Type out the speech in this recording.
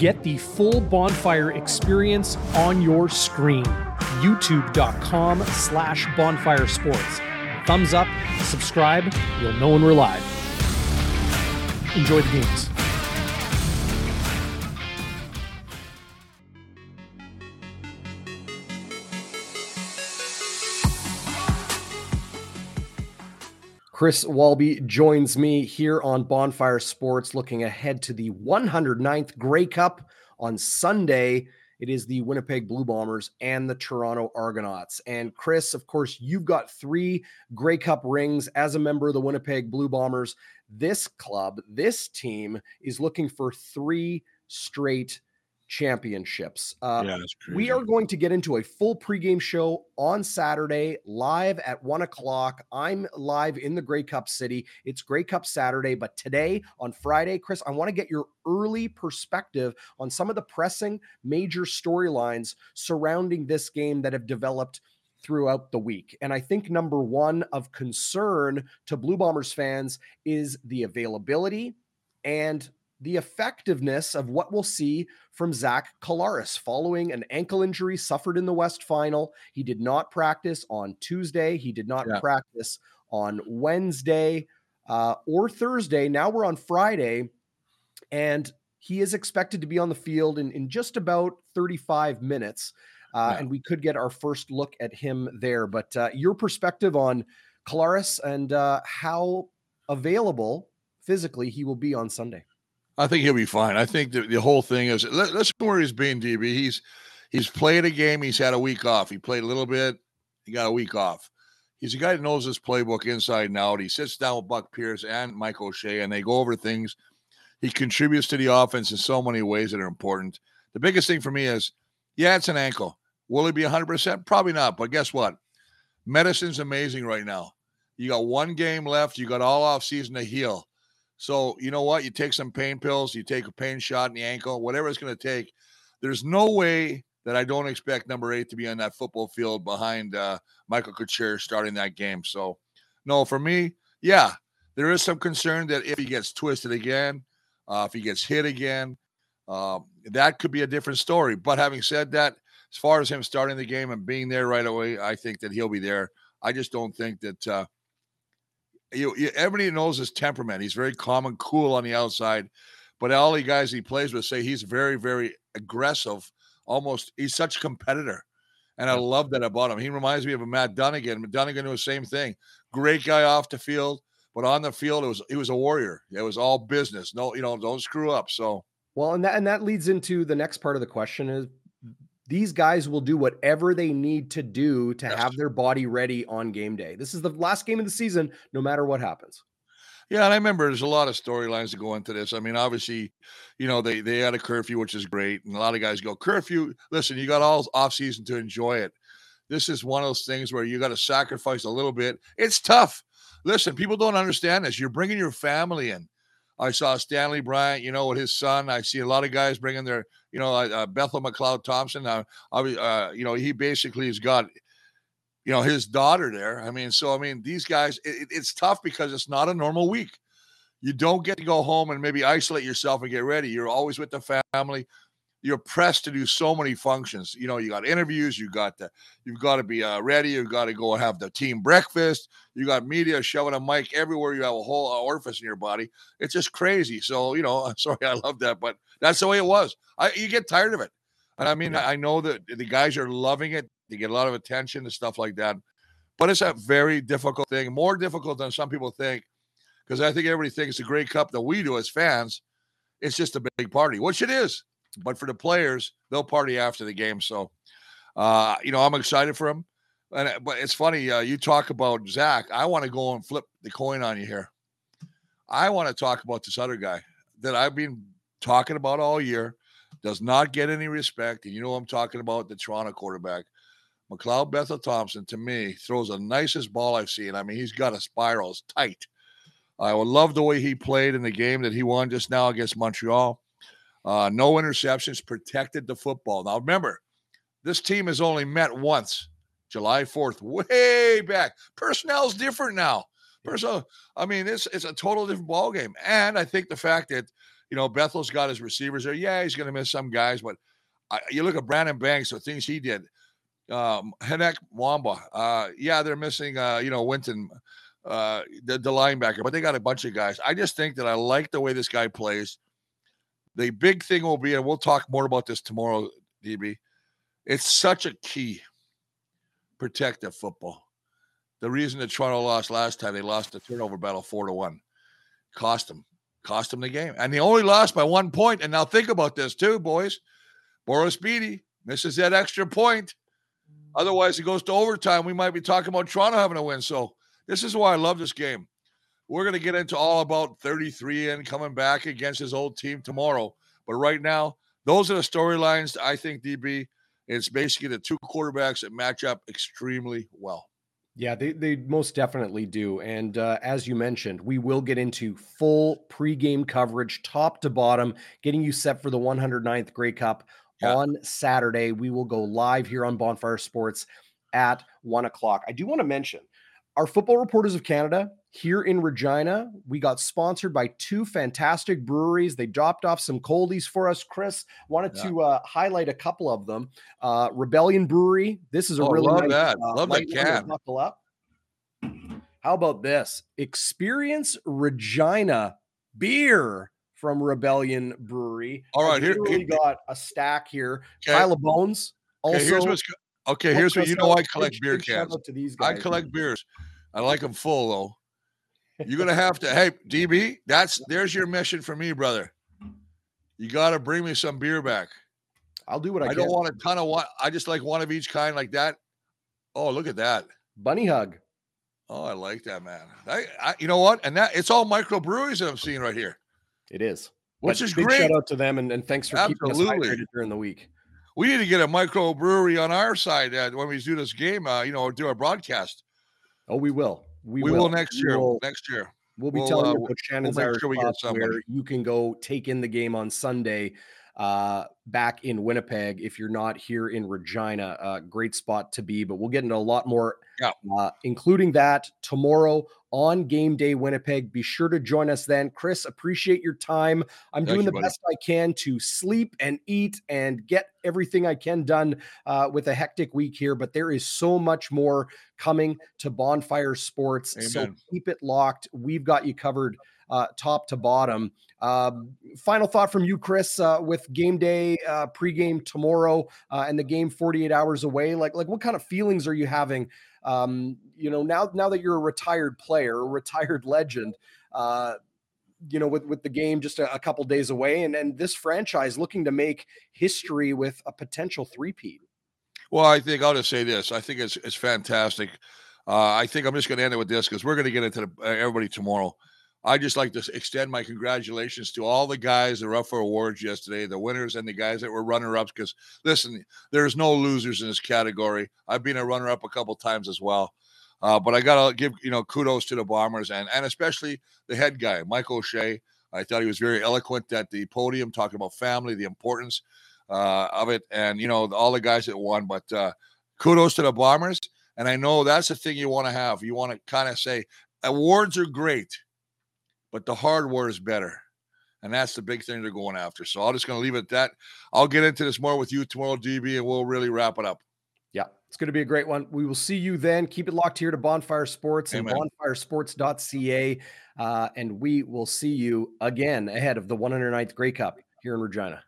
Get the full bonfire experience on your screen. YouTube.com slash bonfire sports. Thumbs up, subscribe, you'll know when we're live. Enjoy the games. Chris Walby joins me here on Bonfire Sports, looking ahead to the 109th Grey Cup on Sunday. It is the Winnipeg Blue Bombers and the Toronto Argonauts. And Chris, of course, you've got three Grey Cup rings as a member of the Winnipeg Blue Bombers. This club, this team is looking for three straight championships. Uh, yeah, we are going to get into a full pregame show on Saturday, live at one o'clock. I'm live in the Grey Cup City. It's Grey Cup Saturday, but today on Friday, Chris, I want to get your early perspective on some of the pressing major storylines surrounding this game that have developed throughout the week. And I think number one of concern to Blue Bombers fans is the availability and the effectiveness of what we'll see from Zach Collaros following an ankle injury suffered in the West Final. He did not practice on Tuesday. He did not yeah. practice on Wednesday uh, or Thursday. Now we're on Friday, and he is expected to be on the field in, in just about 35 minutes. Uh, yeah. And we could get our first look at him there. But uh, your perspective on Collaros and uh, how available physically he will be on Sunday. I think he'll be fine. I think the, the whole thing is let, us where he's being, DB. He's he's played a game. He's had a week off. He played a little bit. He got a week off. He's a guy that knows his playbook inside and out. He sits down with Buck Pierce and Mike O'Shea, and they go over things. He contributes to the offense in so many ways that are important. The biggest thing for me is, yeah, it's an ankle. Will he be 100%? Probably not. But guess what? Medicine's amazing right now. You got one game left. You got all off season to heal. So you know what? You take some pain pills, you take a pain shot in the ankle, whatever it's going to take. There's no way that I don't expect number eight to be on that football field behind uh, Michael Couture starting that game. So, no, for me, yeah, there is some concern that if he gets twisted again, uh, if he gets hit again, uh, that could be a different story. But having said that, as far as him starting the game and being there right away, I think that he'll be there. I just don't think that uh, you, you, everybody knows his temperament. He's very calm and cool on the outside, but all the guys he plays with say he's very, very aggressive. Almost, he's such a competitor, and I love that about him. He reminds me of a Matt Dunnigan. Dunnigan was the same thing. Great guy off the field, but on the field, it was he was a warrior. It was all business. No, you know, don't screw up. So well, and that and that leads into the next part of the question is these guys will do whatever they need to do to yes. have their body ready on game day. This is the last game of the season, no matter what happens. Yeah, and I remember there's a lot of storylines that go into this. I mean, obviously, you know, they they had a curfew, which is great, and a lot of guys go curfew. Listen, you got all off season to enjoy it. This is one of those things where you got to sacrifice a little bit. It's tough. Listen, people don't understand this. You're bringing your family in. I saw Stanley Bryant, you know, with his son. I see a lot of guys bringing their, you know, uh, uh Bethel McLeod Thompson. Uh, uh, you know, he basically has got, you know, his daughter there. I mean, so I mean, these guys, it, it's tough because it's not a normal week. You don't get to go home and maybe isolate yourself and get ready. You're always with the family you're pressed to do so many functions. You know, you got interviews, you got the, you've got to be uh, ready, you've got to go and have the team breakfast, you got media shoving a mic everywhere, you have a whole orifice in your body. It's just crazy. So, you know, I'm sorry, I love that, but that's the way it was. I you get tired of it. And I mean, I know that the guys are loving it. They get a lot of attention and stuff like that. But it's a very difficult thing, more difficult than some people think, because I think everybody thinks the Grey Cup that we do as fans, it's just a big party, which it is. But for the players, they'll party after the game. So, uh, you know, I'm excited for them. And uh, but it's funny, uh, you talk about Zach. I want to go and flip the coin on you here. I want to talk about this other guy that I've been talking about all year. Does not get any respect, and you know I'm talking about the Toronto quarterback, McLeod Bethel Thompson. To me, throws the nicest ball I've seen. I mean, he's got a spiral, it's tight. I would love the way he played in the game that he won just now against Montreal. Uh, no interceptions, protected the football. Now, remember, this team has only met once, July 4th, way back. Personnel's different now. Personnel, I mean, it's it's a total different ball game. And I think the fact that, You know, Bethel's got his receivers there. Yeah, he's going to miss some guys, but I, you look at Brandon Banks, the things he did. Um, Henoc Muamba, uh, yeah, they're missing, uh, you know, Wynton, uh, the, the linebacker, but they got a bunch of guys. I just think that I like the way this guy plays. The big thing will be, and we'll talk more about this tomorrow, DB. It's such a key protective football. The reason that Toronto lost last time, they lost the turnover battle four to one. Cost them, cost them the game. And they only lost by one point. And now think about this too, boys. Boris Bede misses that extra point. Otherwise, it goes to overtime. We might be talking about Toronto having a win. So this is why I love this game. We're going to get into all about 33 and coming back against his old team tomorrow. But right now, those are the storylines I think, DB. It's basically the two quarterbacks that match up extremely well. Yeah, they, they most definitely do. And uh, as you mentioned, we will get into full pregame coverage, top to bottom, getting you set for the 109th Grey Cup yeah. on Saturday. We will go live here on Bonfire Sports at one o'clock. I do want to mention our football reporters of Canada here in Regina. We got sponsored by two fantastic breweries. They dropped off some coldies for us. Chris wanted yeah. to uh, highlight a couple of them. Uh, Rebellion Brewery. This is a oh, really love nice, that. Uh, love that can. Buckle up. How about this? Experience Regina beer from Rebellion Brewery. All right, here we got a stack here. Okay. Pile of bones. Also, okay, here's what's okay. Here's what you know. I collect beer cans. To these guys. I collect beers. I like them full though. You're gonna have to. Hey, DB, that's there's your mission for me, brother. You got to bring me some beer back. I'll do what I, I can. don't want a ton of one. I just like one of each kind, like that. Oh, look at that bunny hug. Oh, I like that, man. I, I, you know what? And that it's all microbreweries that I'm seeing right here. It is, which but is big great. Shout out to them and, and thanks for Absolutely. keeping us hydrated during the week. We need to get a microbrewery on our side uh, when we do this game. Uh, you know, do our broadcast. Oh, we will. We, we will. will. next year. Will. Next year. We'll be we'll, telling uh, you about Shannon's we'll Irish sure where you can go take in the game on Sunday uh, back in Winnipeg if you're not here in Regina. Uh, great spot to be, but we'll get into a lot more, yeah. uh, including that tomorrow on game day Winnipeg. Be sure to join us then. Chris, appreciate your time. I'm Thank doing you, the buddy. best I can to sleep and eat and get everything I can done uh, with a hectic week here, but there is so much more coming to Bonfire Sports. Amen. So keep it locked. We've got you covered uh, top to bottom. Um, final thought from you, Chris, uh, with game day uh, pregame tomorrow uh, and the game 48 hours away. Like, like what kind of feelings are you having? Um, you know, now now that you're a retired player, a retired legend, uh, you know, with with the game just a, a couple days away, and and this franchise looking to make history with a potential three-peat. Well, I think I'll just say this. I think it's it's fantastic. Uh, I think I'm just going to end it with this because we're going to get into the, uh, everybody tomorrow. I just like to extend my congratulations to all the guys that were up for awards yesterday, the winners and the guys that were runner ups. Because listen, there's no losers in this category. I've been a runner up a couple times as well. Uh, but I gotta give you know kudos to the Bombers and and especially the head guy, Mike O'Shea. I thought he was very eloquent at the podium, talking about family, the importance uh, of it, and you know all the guys that won. But uh, kudos to the Bombers, and I know that's the thing you want to have. You want to kind of say awards are great but the hardware is better. And that's the big thing they're going after. So I'm just going to leave it at that. I'll get into this more with you tomorrow, DB, and we'll really wrap it up. Yeah, it's going to be a great one. We will see you then. Keep it locked here to Bonfire Sports Amen. and bonfiresports.ca. Uh, and we will see you again ahead of the 109th Grey Cup here in Regina.